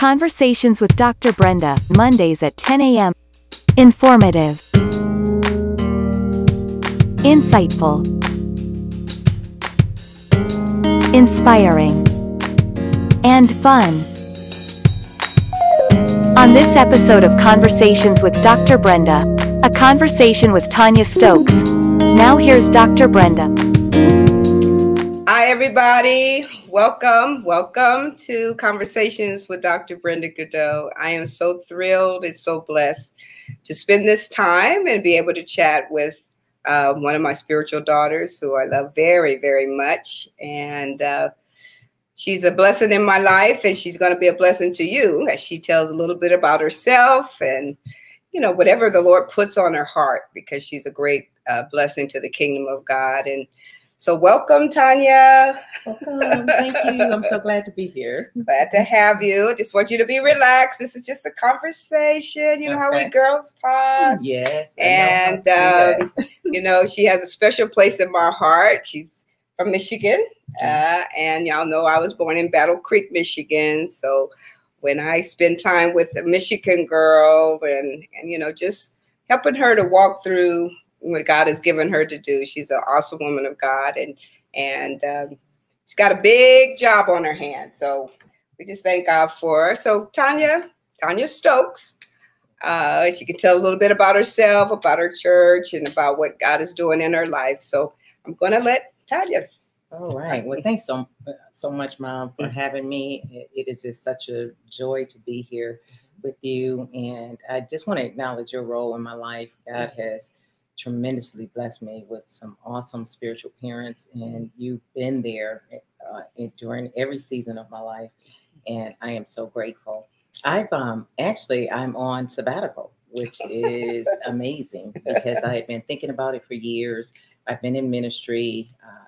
Conversations with Dr. Brenda, Mondays at 10 a.m. Informative, insightful, inspiring, and fun. On this episode of Conversations with Dr. Brenda, a conversation with Tanya Stokes. Now here's Dr. Brenda. Hi, everybody. Welcome, welcome to Conversations with Dr. Brenda Godot. I am so thrilled and so blessed to spend this time and be able to chat with uh, one of my spiritual daughters who I love very, very much. And uh, she's a blessing in my life, and she's going to be a blessing to you as she tells a little bit about herself and, you know, whatever the Lord puts on her heart, because she's a great uh, blessing to the kingdom of God. And so, welcome, Tanya. Welcome. Thank you. I'm so glad to be here. Glad to have you. Just want you to be relaxed. This is just a conversation. You know how we girls talk. Yes. I know how And, um, you know, she has a special place in my heart. She's from Michigan. Uh, and y'all know I was born in Battle Creek, Michigan. So when I spend time with a Michigan girl and, and you know, just helping her to walk through what God has given her to do. She's an awesome woman of God and and um, she's got a big job on her hands. So we just thank God for her. So Tanya, Tanya Stokes, uh, she can tell a little bit about herself, about her church, and about what God is doing in her life. So I'm going to let Tanya. All right. Well, thanks so so much, Mom, Mm-hmm. for having me. It, is such a joy to be here with you, and I just want to acknowledge your role in my life. God has tremendously blessed me with some awesome spiritual parents, and you've been there uh, during every season of my life, and I am so grateful. I've um actually I'm on sabbatical, which is amazing because I had been thinking about it for years. I've been in ministry. Uh,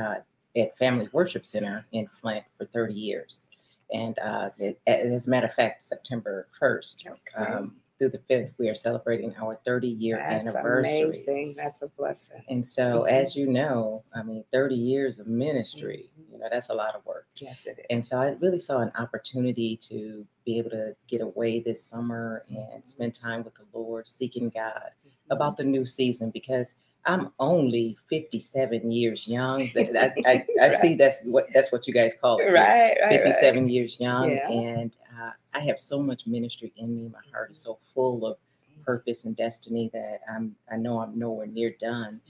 uh, at Family Worship Center in Flint for 30 years. And uh, it, as a matter of fact, September 1st um, through the 5th, we are celebrating our 30 year That's anniversary. amazing. That's a blessing. And so, Mhm. as you know, I mean, 30 years of ministry, mm-hmm. you know, that's a lot of work. Yes, it is. And so I really saw an opportunity to be able to get away this summer and mm-hmm. spend time with the Lord, seeking God mm-hmm. about the new season because I'm only 57 years young. I, I, I see that's what that's what you guys call it. right, right, right. 57 years young, Yeah. and uh, I have so much ministry in me. My heart is so full of purpose and destiny that I'm I know I'm nowhere near done.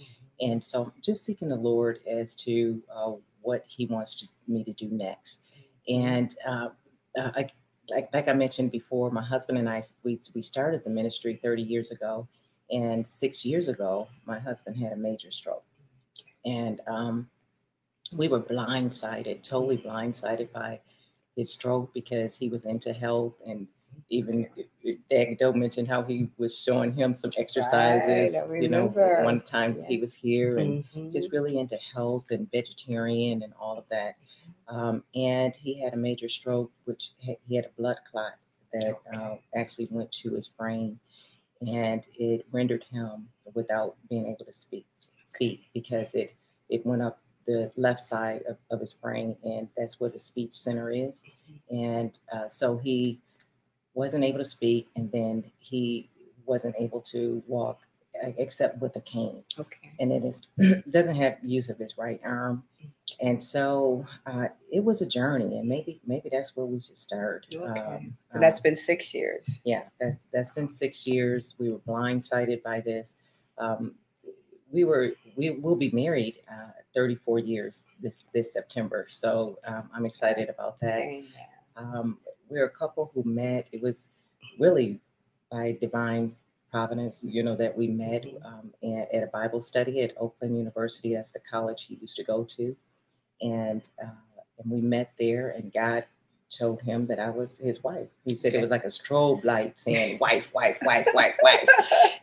And so just seeking the Lord as to uh, what He wants to, me to do next. And uh, uh, I, like, like I mentioned before, my husband and I, we, we started the ministry 30 years ago. And six years ago, my husband had a major stroke. And um, we were blindsided, totally blindsided by his stroke because he was into health. And even Dad Doe mentioned how he was showing him some exercises. Right, you know, one time Yeah. he was here and Mhm. just really into health and vegetarian and all of that. Um, and he had a major stroke, which he had a blood clot that uh, actually went to his brain, and it rendered him without being able to speak speak because it it went up the left side of, of his brain, and that's where the speech center is. And uh, so he wasn't able to speak, and then he wasn't able to walk except with a cane Okay. and it is doesn't have use of his right arm and so uh, it was a journey and maybe maybe that's where we should start Okay. um, So uh, that's been six years. yeah that's that's been six years we were blindsided by this um, we were we will be married uh, 34 years this this september so um, i'm excited about that um, we're a couple who met. It was really by divine providence, you know, that we met um, at, at a Bible study at Oakland University. That's the college he used to go to, and uh, and we met there. And God told him that I was his wife. He said it was like a strobe light saying "wife, wife, wife, wife, wife."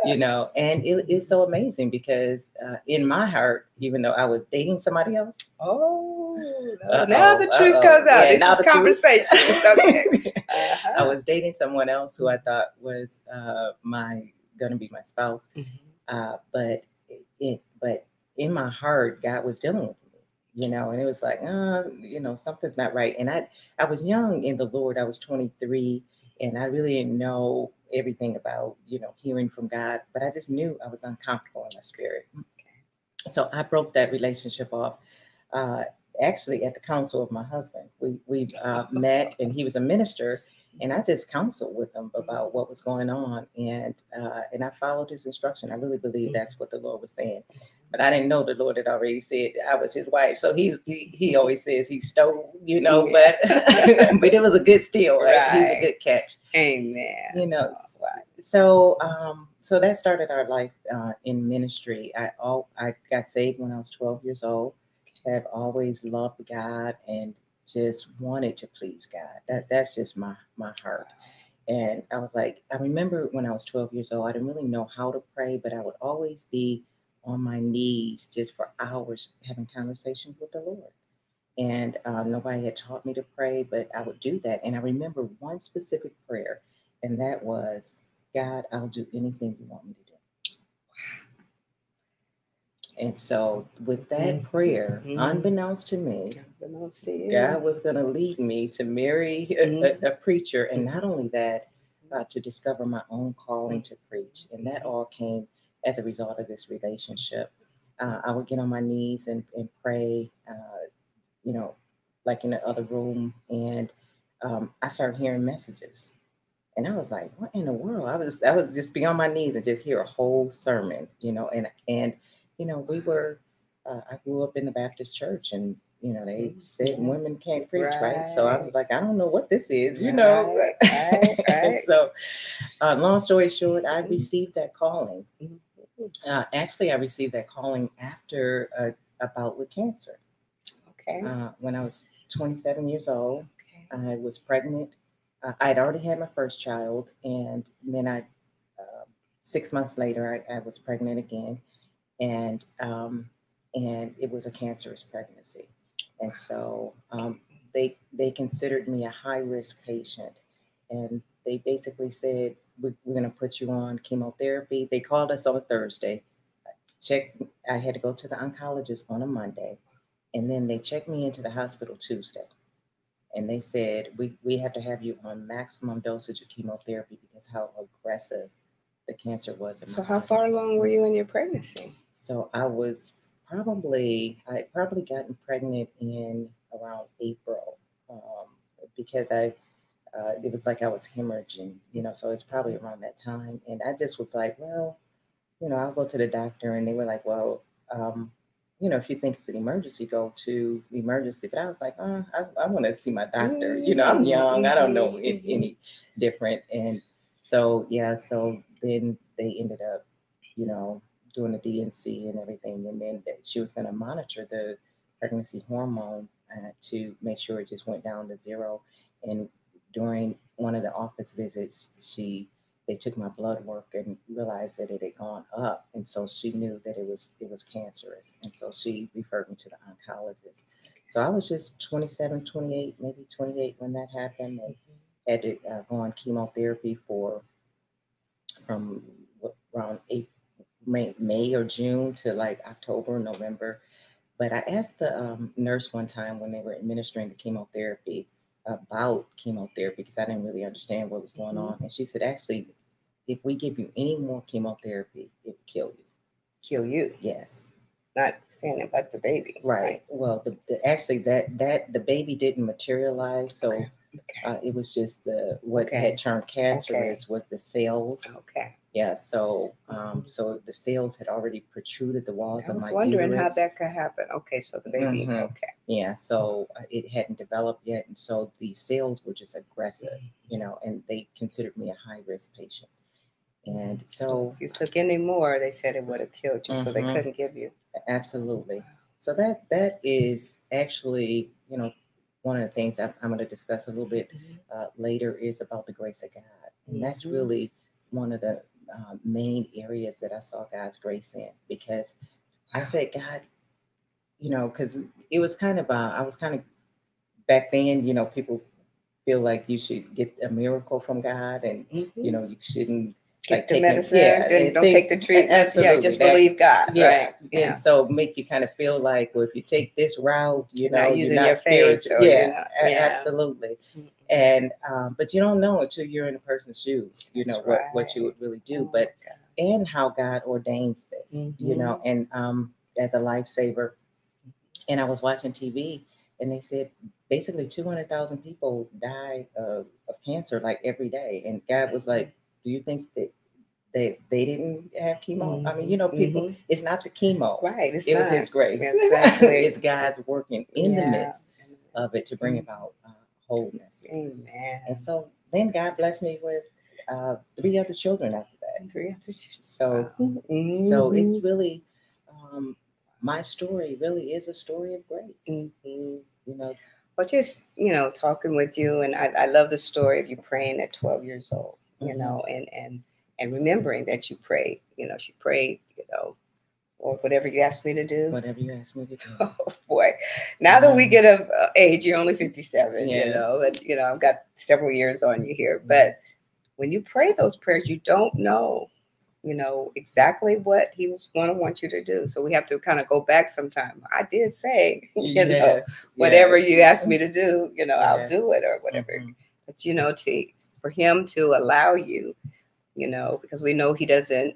You know, and it is so amazing because uh, in my heart, even though I was dating somebody else, Oh. Uh-oh, now the truth uh-oh. comes out. Yeah, this is conversation. okay. I Uh-huh. was dating someone else who I thought was uh, my gonna be my spouse, Mhm. uh, but it, but in my heart, God was dealing with me you know, and it was like, uh, you know, something's not right. And I, I was young in the Lord. I was 23, and I really didn't know everything about, you know, hearing from God, but I just knew I was uncomfortable in my spirit. So I broke that relationship off. Uh, actually, at the counsel of my husband, we we uh, met, and he was a minister, and I just counseled with him about what was going on, and uh, and I followed his instruction. I really believe that's what the Lord was saying, but I didn't know the Lord had already said I was his wife. So he's he, he always says he stole, you know, but but it was a good steal, right? He's a good catch. Amen. You know, so um, so that started our life uh, in ministry. I all I got saved when I was 12 years old. Have always loved God and just wanted to please God. That that's just my my heart. And I was like, I remember when I was 12 years old, I didn't really know how to pray, but I would always be on my knees just for hours having conversations with the Lord. And um, nobody had taught me to pray, but I would do that. And I remember one specific prayer, and that was, God, I'll do anything you want me to. And so, with that mm-hmm. prayer, mm-hmm. unbeknownst to me, unbeknownst to you. God was going to lead me to marry mm-hmm. a, a, preacher, and not only that, uh, to discover my own calling to preach. And that all came as a result of this relationship. Uh, I would get on my knees and, and pray, uh, you know, like in the other room, and um, I started hearing messages. And I was like, "What in the world?" I was, I would just be on my knees and just hear a whole sermon, you know, and and you know, we were, uh, I grew up in the Baptist church and, you know, they mm-hmm. said women can't preach, right? right? So I was like, I don't know what this is, you right, know. Right, so, uh, long story short, I mm-hmm. received that calling. Mm-hmm. Uh, actually, I received that calling after a, a bout with cancer. Okay. Uh, when I was 27 years old, okay. I was pregnant. Uh, I had already had my first child, and then I, uh, six months later, I, I was pregnant again and um, and it was a cancerous pregnancy, and so um, they they considered me a high risk patient, and they basically said we, we're going to put you on chemotherapy. They called us on a Thursday. Check. I had to go to the oncologist on a Monday, and then they checked me into the hospital Tuesday and they said we, we have to have you on maximum dosage of chemotherapy because how aggressive the cancer was. so how body. far along were you in your pregnancy? So I was probably, I probably gotten pregnant in around April um, because I, uh, it was like I was hemorrhaging, you know, so it's probably around that time. And I just was like, well, you know, I'll go to the doctor. And they were like, well, um, you know, if you think it's an emergency, go to emergency. But I was like, oh, I, I want to see my doctor. You know, I'm young. I don't know mm-hmm. any different. And so, yeah, so then they ended up, you know, doing the D&C and everything, and then she was going to monitor the pregnancy hormone uh, to make sure it just went down to zero. And during one of the office visits, she they took my blood work and realized that it had gone up, and so she knew that it was it was cancerous, and so she referred me to the oncologist. So I was just 27, 28, maybe 28 when that happened, and had to uh, go on chemotherapy for from around eight, May, May or June to like October, November. But I asked the um, nurse one time when they were administering the chemotherapy about chemotherapy because I didn't really understand what was going mm-hmm. on. And she said, actually, if we give you any more chemotherapy, it will kill you. Kill you? Yes. Not saying about the baby. Right. right. Well, the, the, actually that that the baby didn't materialize, so okay. Okay. Uh, it was just the what okay. had turned cancerous was the cells. Okay. Yeah, so um, so the cells had already protruded the walls I of my wondering uterus. how that could happen. Okay, so the baby, mm-hmm. okay. Yeah, so uh, it hadn't developed yet, and so the cells were just aggressive, you know, and they considered me a high risk patient. And so, if you took any more, they said it would have killed you, so they mm-hmm. couldn't give you. Absolutely. So that that is actually, you know, one of the things I'm, I'm going to discuss a little bit mm-hmm. uh, later is about the grace of God, and that's mm-hmm. really one of the uh, main areas that I saw God's grace in because I said, God, you know, because it was kind of, uh, I was kind of back then, you know, people feel like you should get a miracle from God and, mm-hmm. you know, you shouldn't Take the taking- medicine, yeah, then and don't take the treatment. Yeah, absolutely, just that- believe God. Yeah, Right. and so make you kind of feel like, well, if you take this route, you know, Not you're using not your faith, spiritual. or yeah, you're not- a- yeah. absolutely. And um, but you don't know until you're in a person's shoes, you know That's what what you would really do. Oh, But and how God ordains this, you Mm-hmm. know, and um, as a lifesaver. And I was watching TV, and they said basically 200,000 people die of, of cancer like every day. And God was like, "Do you think that they they didn't have chemo? I mean, you know, people. Mhm. It's not the chemo. Right. It's It was. His grace. Exactly. it's God's working in the midst of it to bring about uh, wholeness. Amen. And so then God blessed me with uh, three other children after that. Three other children. So so Mhm. it's really um, my story. Really is a story of grace. You know, Well, just you know, talking with you, and I, I love the story of you praying at 12 years old. You Mhm. know, and and and remembering that you prayed. You know, she prayed. You know, or whatever you asked me to do. whatever you ask me to do. Oh boy! Now that we Um, get of uh, age, you're only 57. Yeah. You know, and you know, I've got several years on you here, but when you pray those prayers, you don't know. You know exactly what he was going to want you to do. So we have to kind of go back sometime. I did say, you know, whatever yeah. you ask me to do, you know, Yeah. I'll do it or whatever. Mhm. But you know, to for him to allow you, you know, because we know he doesn't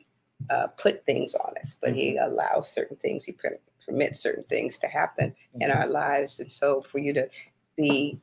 uh, put things on us, but he Mm-hmm. allows certain things, he per- permits certain things to happen in Mhm. our lives. And so for you to be,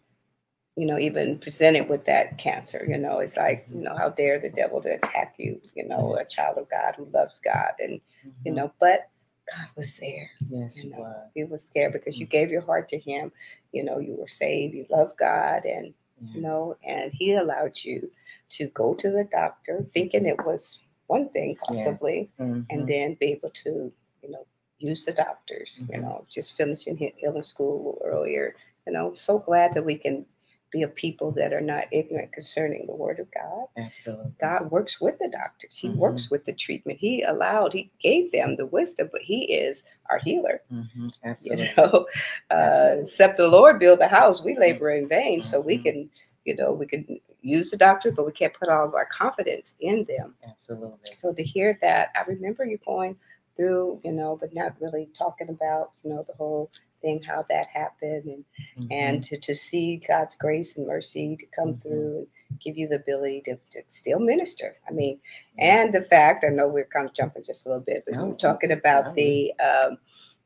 you know, even presented with that cancer, you know, it's like, you know, how dare the devil to attack you, you know, a child of God who loves God and you Mhm. know, but God was there yes, you you know, was. he was there because you Mm. gave your heart to him you know you were saved you love god and you know and he allowed you to go to the doctor thinking it was one thing possibly Mhm. and then be able to you know use the doctors you Mhm. know just finishing his healing school earlier you know so glad that we can be a people that are not ignorant concerning the word of god Absolutely. God works with the doctors. He Mhm. works with the treatment. He allowed, he gave them the wisdom, but he is our healer. Mhm. You know, uh, Absolutely. except the Lord build the house, we labor in vain. So we Mhm. can, you know, we can use the doctor, but we can't put all of our confidence in them. Absolutely. So to hear that, I remember you going through, you know, but not really talking about, you know, the whole thing, how that happened and and to, to see God's grace and mercy to come Mhm. through and give you the ability to, to still minister. I mean, Mhm. and the fact, I know we're kind of jumping just a little bit, but No, we're talking about the, um,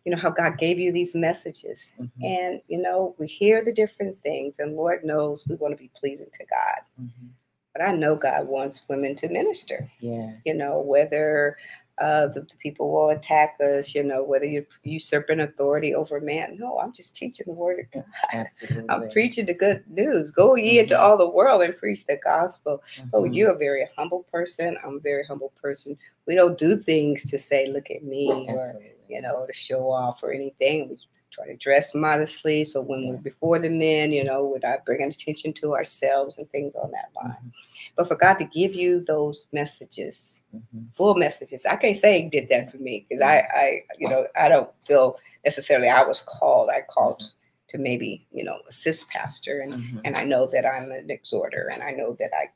you know, how God gave you these messages. Mhm. And, you know, we hear the different things, and Lord knows we want to be pleasing to God. Mhm. But I know God wants women to minister, Yeah. you know, whether uh, the, the people will attack us, you know, whether you're usurping authority over man. No, I'm just teaching the word of God. Absolutely. I'm preaching the good news. Go ye into Mhm. all the world and preach the gospel. Oh, Mhm. you're a very humble person. I'm a very humble person. We don't do things to say, look at me, or, you know, to show off or anything. We try to dress modestly. So when we're before the men, you know, we're not bringing attention to ourselves and things on that line. Mhm. But for God to give you those messages, Mhm. full messages, I can't say He did that for me because I, I, you know, I don't feel necessarily I was called. I called Mm-hmm. to maybe, you know, assist pastor and Mhm. and I know that I'm an exhorter and I know that I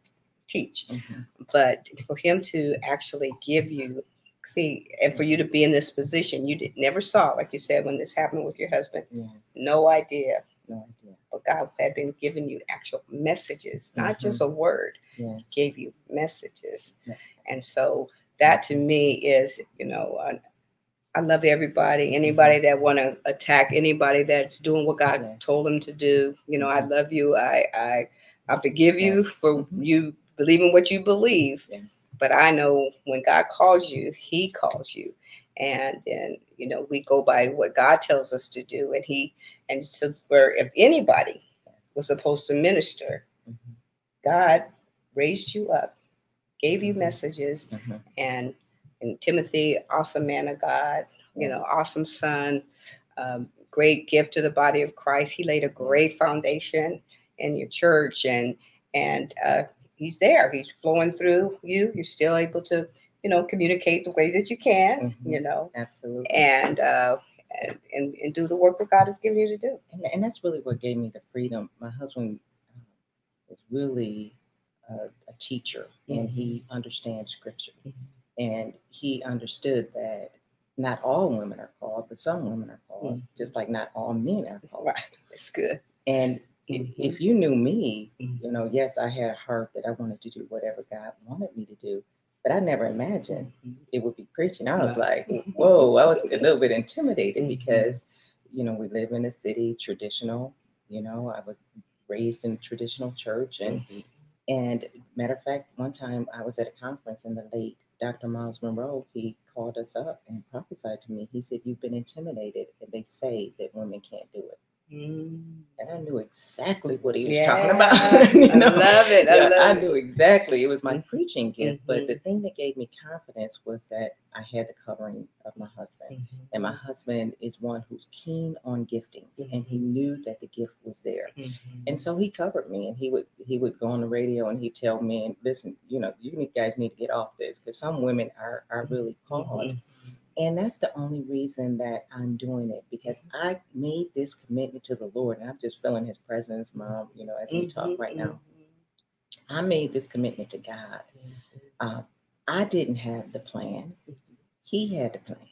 teach. Mhm. But for him to actually give you, see, and for you to be in this position, you did, never saw, like you said, when this happened with your husband, Yeah. no idea. No idea. But God had been giving you actual messages, not Mhm. just a word, Yes. gave you messages. Yeah. And so that to me is, you know, uh, I love everybody. Anybody that want to attack anybody that's doing what God Yes. told them to do, you know, I Mhm. love you. I I I forgive you for Mhm. you believing what you believe. Yes. But I know when God calls you, He calls you, and then you know we go by what God tells us to do, and He and so where if anybody was supposed to minister, Mhm. God raised you up, gave you Mhm. messages, Mhm. and and Timothy, awesome man of God, you know, awesome son, um, great gift to the body of Christ. He laid a great foundation in your church, and and uh, he's there. He's flowing through you. You're still able to, you know, communicate the way that you can, Mhm. you know, Absolutely. and uh, and, and and do the work that God has given you to do. and, and that's really what gave me the freedom. My husband is really a, a teacher and he understands scripture. And he understood that not all women are called, but some women are called, just like not all men are called. Right. That's good. And if, if you knew me, Mhm. you know, yes, I had a heart that I wanted to do whatever God wanted me to do, but I never imagined it would be preaching. I was like, Mhm. whoa, I was a little bit intimidated because, you know, we live in a city, traditional, you know, I was raised in traditional church. And, and matter of fact, one time I was at a conference and the late Dr. Myles Munroe, he called us up and prophesied to me. He said, You've been intimidated, and they say that women can't do it. Mm. And I knew exactly what he was Yeah, talking about. you I love it. I Yeah, I love it. knew exactly. It was my Mhm. preaching gift. But Mhm. the thing that gave me confidence was that I had the covering of my husband. And my husband is one who's keen on giftings, and he knew that the gift was there. Mhm. And so he covered me, and he would he would go on the radio and he'd tell men, listen, you know, you guys need to get off this because some women are are really called. And that's the only reason that I'm doing it because I made this commitment to the Lord, and I'm just feeling His presence, Mom. You know, as we talk Mhm. right now, I made this commitment to God. Uh, I didn't have the plan; He had the plan.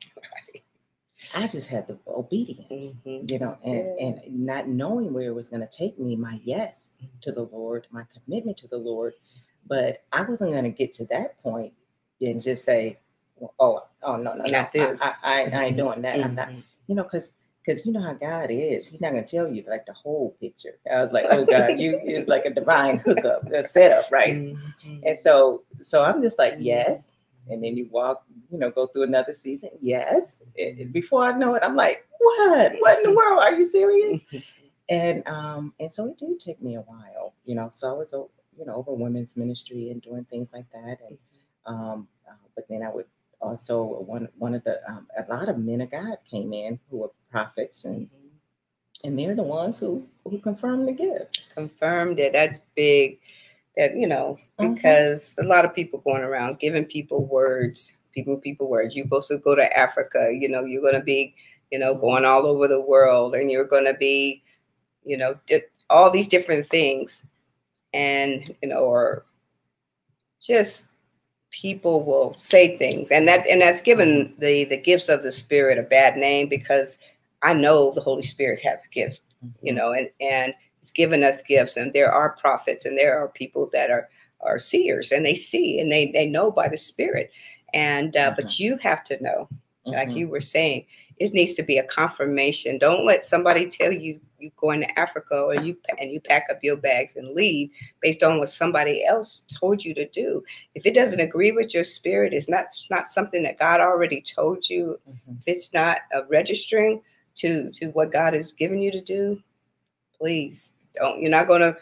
I just had the obedience, Mhm. you know, and and not knowing where it was going to take me. My yes to the Lord, my commitment to the Lord, but I wasn't going to get to that point and just say, "Oh, oh no, no, no, Not this. I, I, I, I ain't doing that. I'm not." Mhm. you know, because because you know how God is. He's not gonna tell you like the whole picture. I was like, oh God, you is like a divine hookup, a setup, right? Mhm. And so so I'm just like, yes. And then you walk, you know, go through another season, yes. And and before I know it, I'm like, what? What in the world? Are you serious? And um, and so it did take me a while, you know. So I was, you know, over women's ministry and doing things like that, and um, uh, but then I would also one one of the um, a lot of men of God came in who were prophets, and and they're the ones who who confirmed the gift. confirmed it. That's big. That you know, Mhm. because a lot of people going around giving people words, people people words. You're supposed to go to Africa. You know, you're going to be, you know, going all over the world, and you're going to be, you know, all these different things, and you know, or just people will say things, and that and that's given the the gifts of the Spirit a bad name because I know the Holy Spirit has gifts you know and and he's given us gifts. And there are prophets and there are people that are are seers and they see and they they know by the spirit. And uh, but you have to know like Mhm. you were saying it needs to be a confirmation. Don't let somebody tell you you going to africa or you and you pack up your bags and leave based on what somebody else told you to do if it doesn't agree with your spirit it's not not something that god already told you Mhm. if it's not registering to to what God has given you to do, please don't. You're not gonna,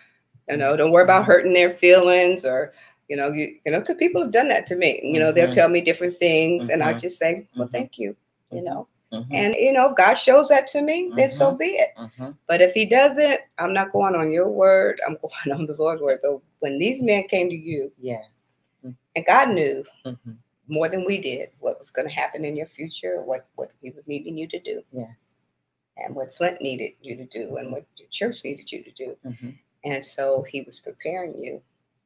you know, don't worry about hurting their feelings or, you know, you you know, because people have done that to me. You know, they'll Mhm. tell me different things, and I Mhm. just say, well, Mhm. thank you. You know, Mhm. and you know, if God shows that to me, then so be it. Mhm. But if He doesn't, I'm not going on your word. I'm going on the Lord's word. But when these men came to you, Yes. and God knew Mhm. more than we did what was going to happen in your future, what what He was needing you to do. Yes. and what Flint needed you to do and what your church needed you to do. And so he was preparing you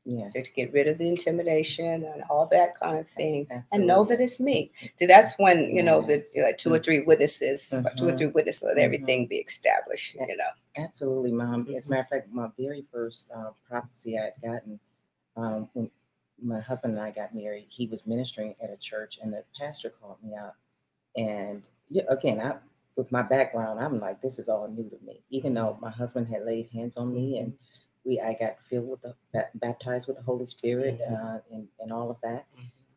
Yes. to, to get rid of the intimidation and all that kind of thing and know that it's me. See, that's when, you know, the Yes. know, two or three witnesses, or two or Mhm. three witnesses, let Mhm. everything be established, you know. Absolutely, Mom. As a matter of fact, my very first uh, prophecy I had gotten um, when my husband and I got married, he was ministering at a church, and the pastor called me out. And yeah, again, I with my background, I'm like, this is all new to me. Even though my husband had laid hands on me, and we, I got filled with the baptized with the Holy Spirit, uh, and and all of that.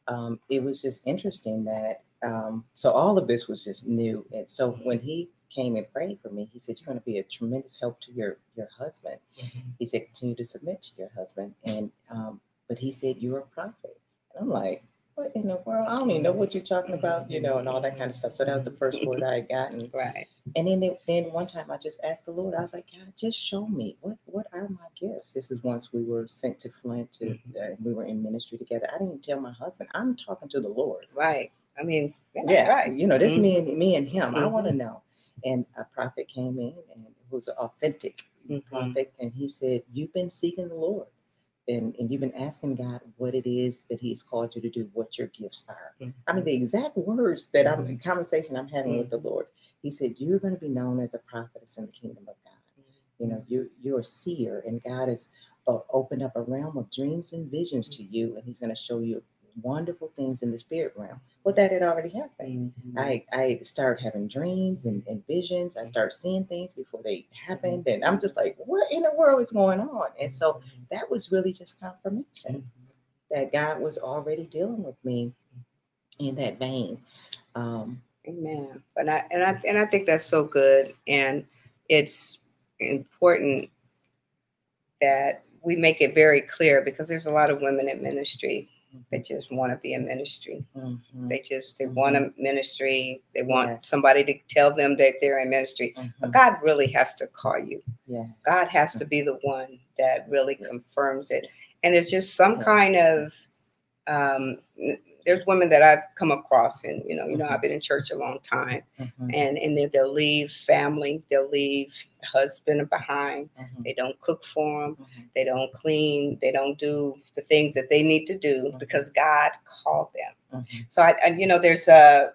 Um, it was just interesting that. Um, so all of this was just new, and so when he came and prayed for me, he said, "You're going to be a tremendous help to your your husband." He said, "Continue to submit to your husband," and um, but he said, "You're a prophet." And I'm like, "What in the world? I don't even know what you're talking about," you know, and all that kind of stuff. So that was the first word I had gotten. Right. And then then one time I just asked the Lord, I was like, God, just show me what what are my gifts. This is once we were sent to Flint to uh, we were in ministry together. I didn't tell my husband. I'm talking to the Lord. Right. I mean, yeah, Yeah, right. You know, this Mhm. me and me and him. I want to know. And a prophet came in and it was an authentic Mhm. prophet, and he said, "You've been seeking the Lord. And, and you've been asking God what it is that He's called you to do, what your gifts are. Mhm. I mean, the exact words that I'm in conversation I'm having with the Mhm. Lord. He said, You're going to be known as a prophetess in the kingdom of God. You know, you're you're a seer, and God has uh, opened up a realm of dreams and visions to you, and He's going to show you wonderful things in the spirit realm. Well, that had already happened. Mm-hmm. I I started having dreams and, and visions. I mm-hmm. started seeing things before they happened, mm-hmm. and I'm just like, what in the world is going on? And so that was really just confirmation that God was already dealing with me in that vein. Um, Amen. But I and I and I think that's so good, and it's important that we make it very clear because there's a lot of women in ministry that just want to be in ministry. mhm, They just they want a ministry. They want Yes. somebody to tell them that they're in ministry. But mhm, God really has to call you. yeah. God has to be the one that really confirms it. And it's just some kind of um there's women that I've come across and you know, you know, Mhm. I've been in church a long time mhm, and and then they'll leave family, they'll leave the husband behind. mhm, They don't cook for them, mhm. they don't clean, they don't do the things that they need to do Mhm. because God called them. Mhm. So I, I you know, there's a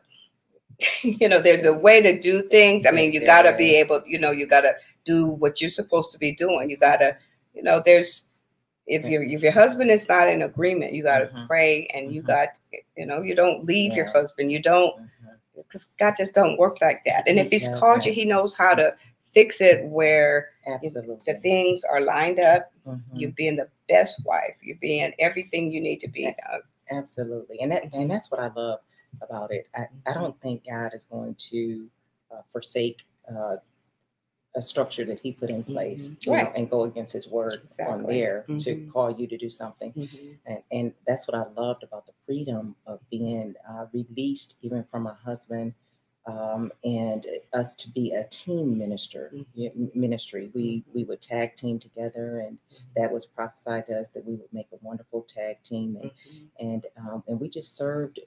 you know, there's a way to do things. I mean, you There got to be able, you know, you got to do what you're supposed to be doing. You got to, you know, there's if Yeah. your if your husband is not in agreement, you got to Mhm. pray and you Mhm. got, you know, you don't leave your husband. You don't Mhm. because God just don't work like that. And He if He's called you, He knows how to fix it where Absolutely. the things are lined up. Mhm. You're being the best wife. You're being everything you need to be. Absolutely, and that and that's what I love about it. I, I don't think God is going to uh, forsake uh, a structure that He put in place, Mhm. you know, Right. and go against His word on there to Mhm. call you to do something. mhm. And, and that's what I loved about the freedom of being uh, released, even from my husband, um, and us to be a team minister Mhm. ministry. We we would tag team together, and that was prophesied to us that we would make a wonderful tag team, and and um, and we just served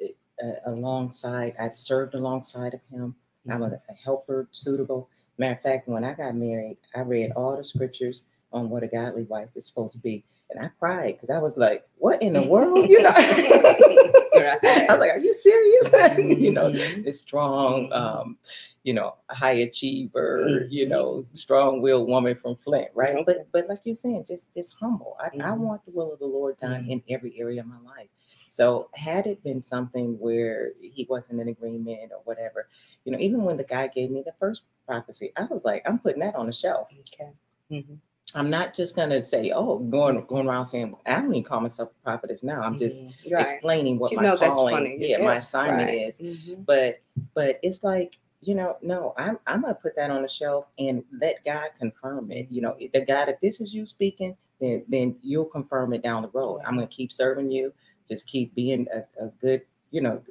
uh, alongside. I'd served alongside of him. I'm a, a helper, suitable. Matter of fact, when I got married, I read all the scriptures on what a godly wife is supposed to be, and I cried because I was like, "What in the world?" You know, I was like, "Are you serious?" you know, Mhm. this strong, um, you know, high achiever, you Mhm. know, strong-willed woman from Flint, right? But but like you're saying, just just humble. I, I Mhm. want the will of the Lord done Mhm. in every area of my life. So had it been something where he wasn't in agreement or whatever, you know, even when the guy gave me the first prophecy, I was like, I'm putting that on the shelf. Okay. Mhm. I'm not just gonna say, oh, going going around saying, I don't even call myself a prophetess now. I'm just Mhm. right. explaining what you my know that's calling, funny. yeah, my assignment right. is Mhm. but but it's like you know no i'm i'm gonna put that on the shelf and let god confirm it you know the god if this is you speaking then then you'll confirm it down the road i'm gonna keep serving you just keep being a, a good you know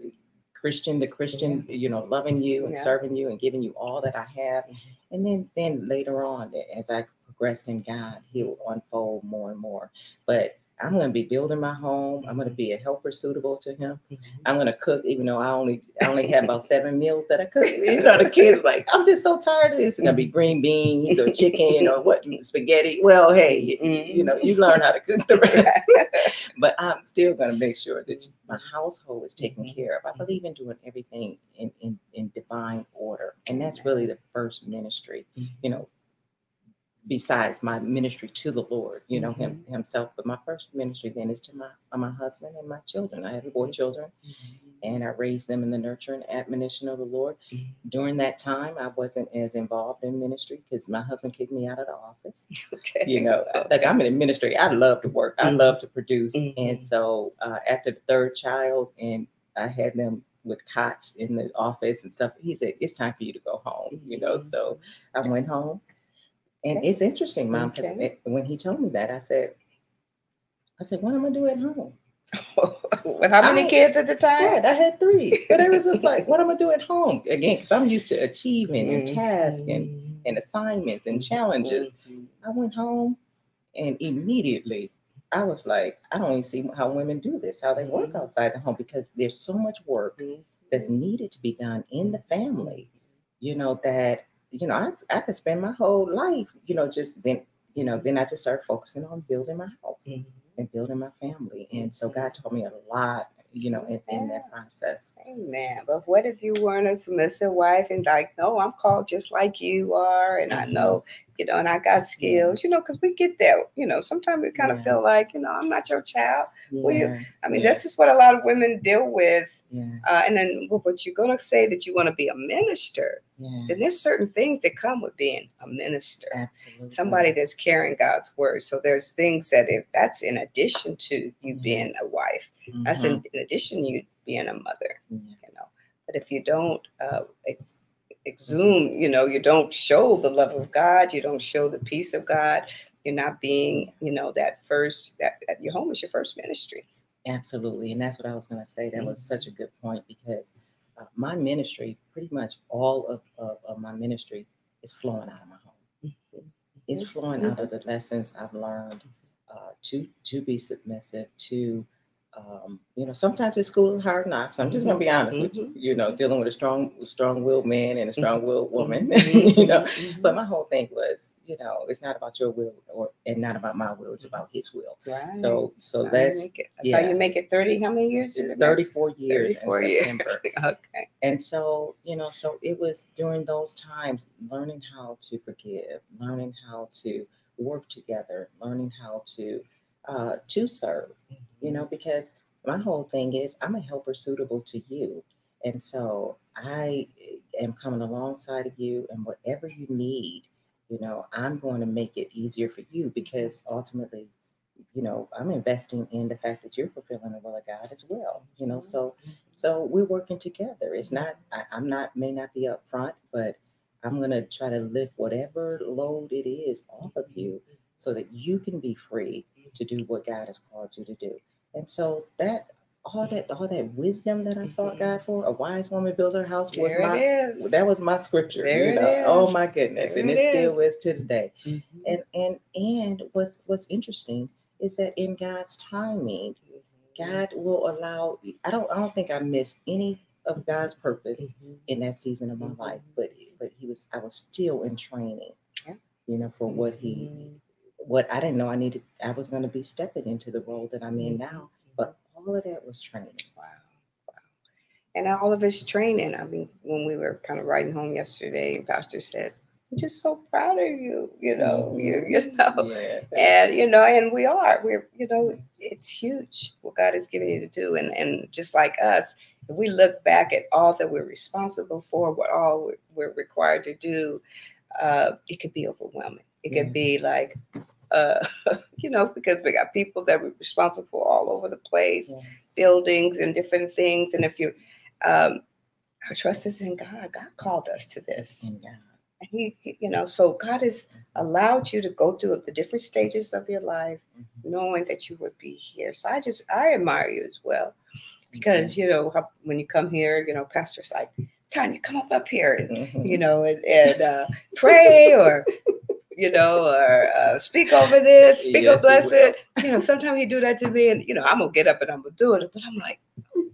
christian to christian you know loving you and Yeah. serving you and giving you all that i have and then then later on as i progressed in god he'll unfold more and more but i'm going to be building my home i'm going to be a helper suitable to him Mhm. I'm gonna cook, even though I only I only have about seven meals that I cook. You know, the kids like, I'm just so tired of this. It's gonna be green beans or chicken or what spaghetti. Well, hey, you, you know, you learn how to cook the rest. but I'm still gonna make sure that my household is taken Mhm. care of. I believe in doing everything in, in, in divine order. And that's really the first ministry, you know, besides my ministry to the Lord, you know, him mm-hmm. himself. But my first ministry then is to my uh, my husband and my children. I have four children mm-hmm. and I raised them in the nurture and admonition of the Lord. Mhm. During that time, I wasn't as involved in ministry because my husband kicked me out of the office. Okay. You know, like I'm in ministry. I love to work. I love mm-hmm. to produce. And so uh, after the third child, and I had them with cots in the office and stuff, he said, "It's time for you to go home." You know, so I went home. And Okay. it's interesting, mom, because Okay. when he told me that, I said, I said, what am I gonna do at home? With how many I- kids at the time? Right, I had three, but it was just like, what am I doing at home again? Because I'm used to achieving and tasks and, Mhm. and assignments and challenges. Mhm. I went home and immediately I was like, I don't even see how women do this, how they work Mhm. outside the home because there's so much work Mhm. that's needed to be done in the family. You know that you know I I could spend my whole life, you know, just then you know then I just started focusing on building my house. Mhm. and building my family. And so God taught me a lot, you know, in, in that process. Amen. But what if you weren't a submissive wife and like, no, I'm called just like you are, and I Mhm. know, you know, and I got skills, you know, because we get there. You know, sometimes we kind of Yeah. feel like, you know, I'm not your child. Well, you- I mean, Yeah. this is what a lot of women deal with. Yeah, Uh, and then, well, but you're gonna say that you want to be a minister. yeah, Then there's certain things that come with being a minister. absolutely. Somebody that's carrying God's word. So there's things that if that's in addition to you being a wife, that's Mhm. in, in addition to you being a mother you know but if you don't uh ex- exhume you know you don't show the love of god you don't show the peace of god you're not being you know that first that, that your home is your first ministry Absolutely. And that's what I was going to say. That was Mm-hmm. such a good point because uh, my ministry, pretty much all of, of, of my ministry, is flowing out of my home. It's flowing out of the lessons I've learned uh, to to be submissive, to um, you know, sometimes it's school of hard knocks. I'm just gonna be honest with you. Mm-hmm. You know, dealing with a strong, strong-willed man and a mm-hmm. strong-willed mm-hmm. woman. you know, but my whole thing was, you know, it's not about your will or and not about my will. It's about His will. right So, so you that's make it- that's how yeah. you make it 30 how many years did it make? 34 years 34 in years September. okay And so, you know, so it was during those times learning how to forgive, learning how to work together, learning how to uh, to serve, you know, mm-hmm. because my whole thing is I'm a helper suitable to you. And so I eh, am coming alongside of you and whatever you need, you know, I'm going to make it easier for you because ultimately, you know, I'm investing in the fact that you're fulfilling the will of God as well, you know, mm-hmm. so mm-hmm. so we're working together. It's not, I, I'm not, may not be up front, but I'm going to try to lift whatever load it is off of you so that you can be free to do what God has called you to do. And so that, all that, all that wisdom that I sought God for, a wise woman builds her house was there my, is that was my scripture. There you it know? Oh my goodness. There and it it, still is to today. Mhm. And, and, and what's, what's interesting is that in God's timing, God will allow. I don't. I don't think I missed any of God's purpose Mhm. in that season of my life. But but He was. I was still in training. Yeah. You know, for what He. What I didn't know I needed. I was going to be stepping into the role that I'm in mm-hmm. now. But all of that was training. Wow. Wow. And all of his training. I mean, when we were kind of riding home yesterday, Pastor said, I'm just so proud of you, you know, mm-hmm. you, you know. Yeah. And you know, and we are. We're, you know, mm-hmm. it's huge what God is giving you to do. And and just like us, if we look back at all that we're responsible for, what all we're, we're required to do, uh, it could be overwhelming. It could be like uh, you know, because we got people that we're responsible for all over the place Yes. buildings and different things. And if you, um, our trust is in God. God called us to this. And he, he- you know, so God has allowed you to go through the different stages of your life, Mhm. knowing that you would be here. So I just, I admire you as well. Because, you know, how, when you come here, you know, pastor's like, Tanya, come up up here and, Mhm. you know, and, and uh, pray or, you know, or uh, speak over this, speak Yes, bless it. You know, sometimes he do that to me and, you know, I'm to get up and I'm to do it. But I'm like,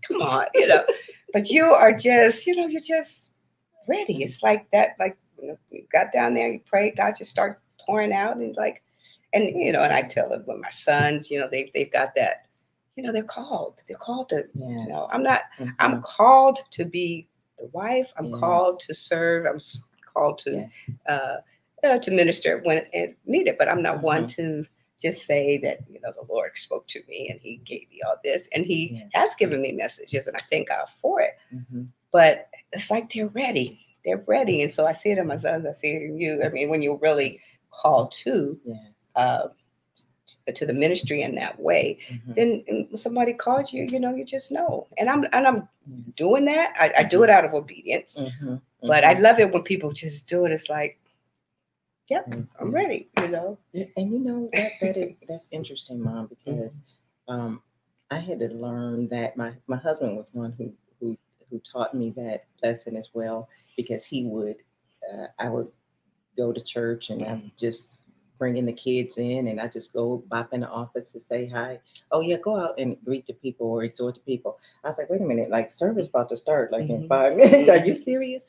come on, you know. But you are just, you know, you're just ready. It's like that, like you, know, you got down there, you prayed, God just start pouring out and like, and you know, and I tell them when my sons, you know, they they've got that, you know, they're called. They're called to, you know, I'm not, Mhm. I'm called to be the wife. I'm Yes. called to serve. I'm called to Yes. uh, uh to minister when it needed, but I'm not one Mhm. to just say that, you know, the Lord spoke to me and he gave me all this and he Yes. has given me messages and I thank God for it Mhm. but it's like they're ready. They're ready. And so I see it in my sons, I see it in you. I mean, when you're really called to Yes. uh, to the ministry in that way, Mhm. then somebody calls you, you know, you just know. And I'm and I'm doing that. I, I do it out of obedience. Mhm. But I Mhm. love it when people just do it. It's like, yep, Yes. I'm ready, you know. And you know that that is that's interesting, mom, because um, I had to learn that my my husband was one who who who taught me that lesson as well because he would uh, I would go to church and I'm just bringing the kids in and I just go bop in the office to say hi. Oh yeah, go out and greet the people or exhort the people. I was like, wait a minute, like service about to start like in Mhm. five minutes. Are you serious?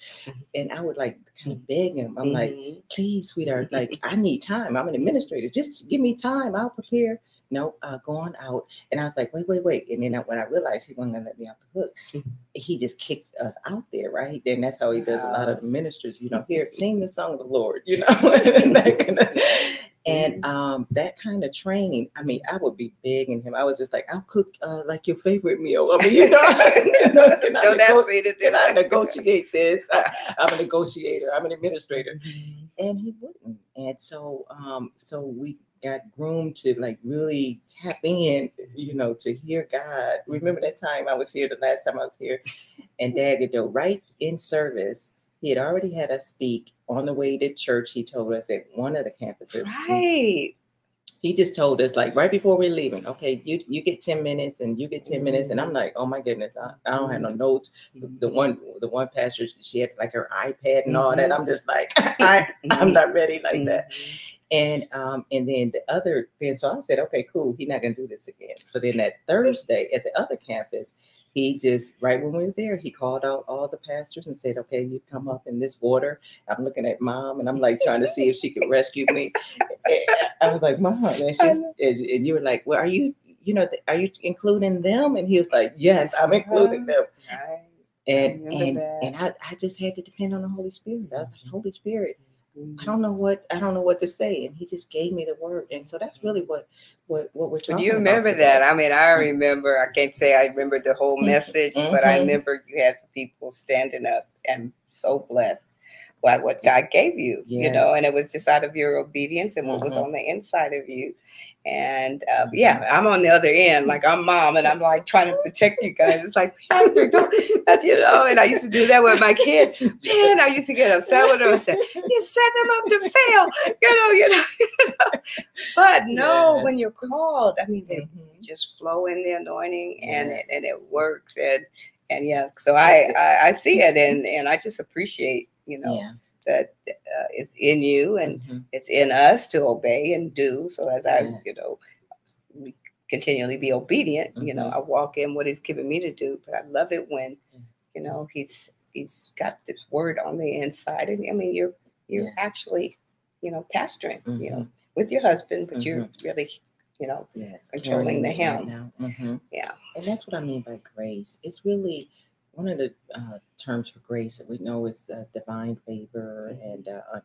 And I would like kind of beg him. I'm like, Mhm. please, sweetheart, like I need time. I'm an administrator. Just give me time. I'll prepare. no, uh, go on out. And I was like, wait, wait, wait. And then I, when I realized he wasn't gonna let me off the hook, Mhm. he just kicked us out there, right? And that's how he does a lot of the ministers, you know, here, sing the song of the Lord, you know. And that kind of, um, that kind of training, I mean, I would be begging him. I was just like, I'll cook uh, like your favorite meal. I mean, you know, you know, can I Don't ask nego- me to do can I negotiate this? I, I'm a negotiator. I'm an administrator and he wouldn't. And so, um, so we got groomed to like really tap in, you know, to hear God. Remember that time I was here, the last time I was here, and Dad Godot, right in service, he had already had us speak on the way to church. He told us at one of the campuses. Right. He just told us like right before we're leaving, okay, you you get 10 minutes and you get 10 minutes. And I'm like, oh my goodness, I, I don't have no notes the mm-hmm. one the one pastor she had like her iPad and all that. Mm-hmm. I'm just like I I'm not ready like that. Mm-hmm. And um and then the other then so I said, okay, cool, he's not gonna do this again. So then that Thursday at the other campus, he just right when we were there, he called out all the pastors and said, Okay, you come up in this water. I'm looking at mom and I'm like trying to see if she could rescue me. And eh, I was like, Mom, and she's and and you were like, Well, are you you know, are you including them? And he was like, Yes, I'm including uh-huh. them Right. and and that. and I, I just had to depend on the Holy Spirit. I was like, Holy Spirit, I Mhm. don't know what I don't know what to say, and He just gave me the word, and so that's really what what what we're talking. But you remember that? I mean, I remember. I can't say I remember the whole Mhm. message, but I remember you had people standing up and so blessed by what God gave you. You know, and it was just out of your obedience and what was Mhm. on the inside of you. And uh, yeah, I'm on the other end, like I'm mom, and I'm like trying to protect you guys. It's like, Pastor, don't, you know. And I used to do that with my kids. Man, I used to get upset with. I said, "You set them up to fail," you know, you know. You know? But no, when you're called, I mean, they Mhm. just flow in the anointing, and Yes. it and it works. And and yeah, so I I, I see it, and and I just appreciate, you know, Yeah. That uh, it's in you and Mhm. it's in us to obey and do. So as I, Yes. you know, continually be obedient, you know, Mhm. I walk in what he's given me to do. But I love it when, you know, he's he's got this word on the inside. And I mean you're you're Yes. actually, you know, pastoring, you know, Mhm. with your husband, but you're Mm-hmm. really, you know, Yes, controlling the helm. right. Mhm. Yeah. and that's what I mean by grace. It's really one of the uh, terms for grace that we know is uh, divine favor and uh, un-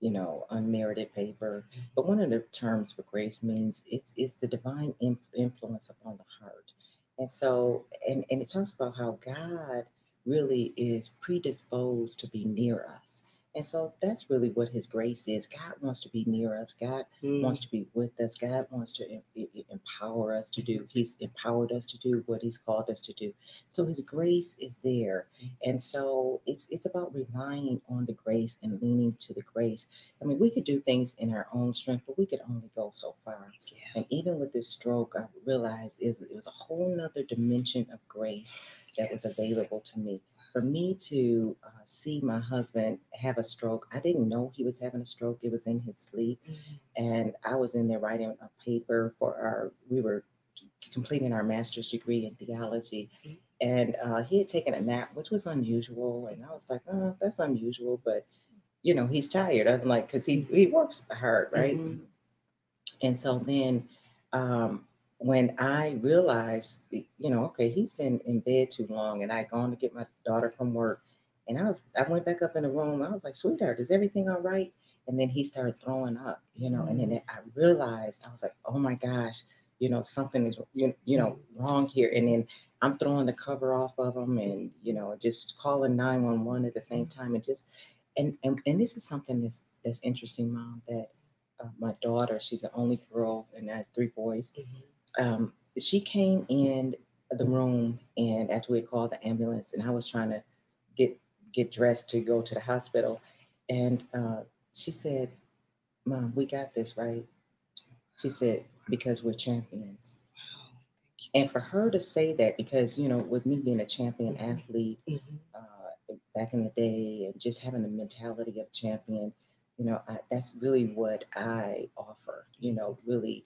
you know unmerited favor. But one of the terms for grace means it's it's the divine in- influence upon the heart. And so, and and it talks about how God really is predisposed to be near us. And so that's really what His grace is. God wants to be near us. God Mm. wants to be with us. God wants to em- empower us to do. He's empowered us to do what He's called us to do. So His grace is there, and so it's it's about relying on the grace and leaning to the grace. I mean, we could do things in our own strength, but we could only go so far. And even with this stroke, I realized is it was a whole nother dimension of grace that was available to me. For me to uh, see my husband have a stroke, I didn't know he was having a stroke. It was in his sleep and I was in there writing a paper for our. We were completing our master's degree in theology, Mhm. and uh, he had taken a nap, which was unusual. And I was like, "Oh, that's unusual," but you know, he's tired. I'm like, because he he works hard, right? Mhm. And so then, um, when I realized, you know, okay, he's been in bed too long, and I had gone to get my daughter from work, and I was, I went back up in the room. I was like, sweetheart, is everything all right? And then he started throwing up, you know, and then mm. I realized, I was like, oh my gosh, you know, something is, you, you know, wrong here. And then I'm throwing the cover off of him, and you know, just calling nine one one at the same mm. time, and just, and and and this is something that's that's interesting, mom, that uh, my daughter, she's the only girl, and I have three boys. Mm-hmm. Um, she came in the room, and after we called the ambulance, and I was trying to get get dressed to go to the hospital, and uh, she said, "Mom, we got this right." She said, "Because we're champions." And for her to say that, because you know, with me being a champion athlete, Mhm. uh, back in the day and just having the mentality of champion, you know, I, that's really what I offer. You know, really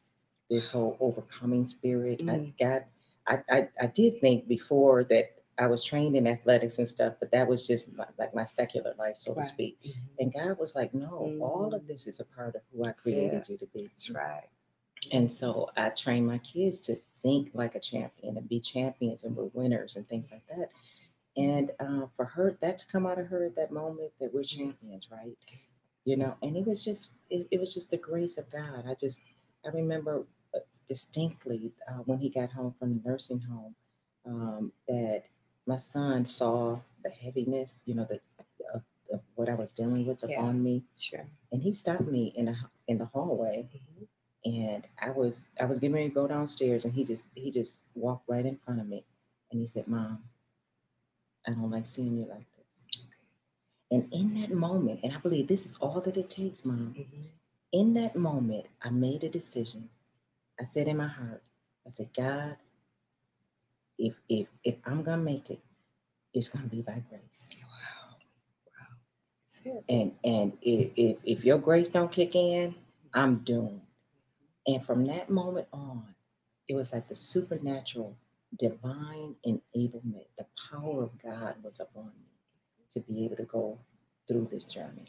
this whole overcoming spirit. I Mhm. got, I, I, I did think before that I was trained in athletics and stuff, but that was just my, like my secular life, so to Right. speak. Mhm. And God was like, no, all of Mhm. this is a part of who I created it. you to be. That's right. And so I train my kids to think like a champion and be champions and we're winners and things like that. And uh, for her, that to come out of her at that moment that we're champions, right? You know, and it was just, it, it was just the grace of God. I just, I remember distinctly uh, when he got home from the nursing home um, that my son saw the heaviness, you know, the of, of what I was dealing with Yeah. upon me, Sure. and he stopped me in the in the hallway, and I was I was getting ready to go downstairs, and he just he just walked right in front of me, and he said, "Mom, I don't like seeing you like this." And in that moment, and I believe this is all that it takes, Mom. In that moment, I made a decision. I said in my heart, I said, God, if if if I'm gonna make it, it's gonna be by grace. Wow. Wow. And and if if, if your grace don't kick in, I'm doomed. And from that moment on, it was like the supernatural, divine enablement. The power of God was upon me to be able to go through this journey.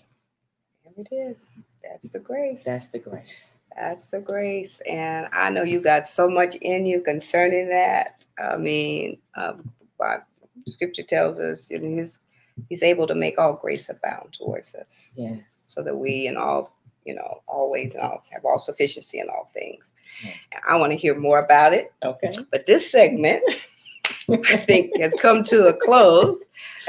There it is. That's the grace. That's the grace. That's the grace. And I know you got so much in you concerning that. I mean, but scripture tells us you know, he's, he's able to make all grace abound towards us Yes. so that we in all, you know, always and all have all sufficiency in all things. Yes. I want to hear more about it. Okay. But this segment, I think, has come to a close.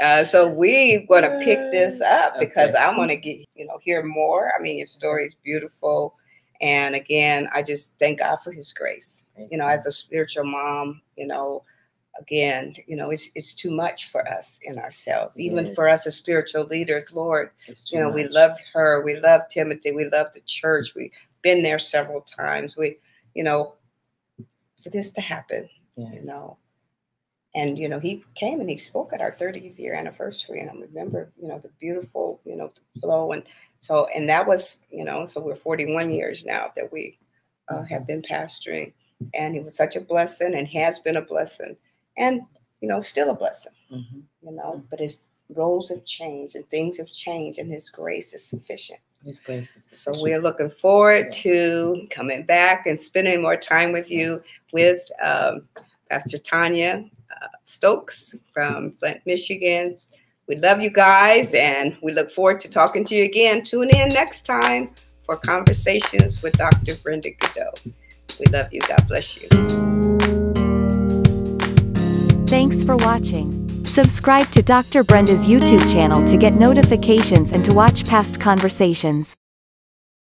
Uh, so we're going to pick this up because Okay. I want to get, you know, hear more. I mean, your story is beautiful. And again, I just thank God for his grace. You know, as a spiritual mom, you know, again, you know, it's it's too much for us in ourselves. Even Yes. for us as spiritual leaders, Lord, you know, we love her, we love Timothy, we love the church. We've been there several times. We, you know, for this to happen, you know. And you know, he came and he spoke at our 30th year anniversary, and I remember, you know, the beautiful, you know, flow, and so, and that was, you know, so we're 41 years now that we uh, have been pastoring, and he was such a blessing, and has been a blessing, and you know, still a blessing, Mhm. you know. But his roles have changed, and things have changed, and his grace is sufficient. His grace is sufficient. So we're looking forward Yes. to coming back and spending more time with you with um, Pastor Tanya Stokes from Flint, Michigan. We love you guys and we look forward to talking to you again. Tune in next time for conversations with Dr. Brenda Godot. We love you. God bless you. Thanks for watching. Subscribe to Dr. Brenda's YouTube channel to get notifications and to watch past conversations.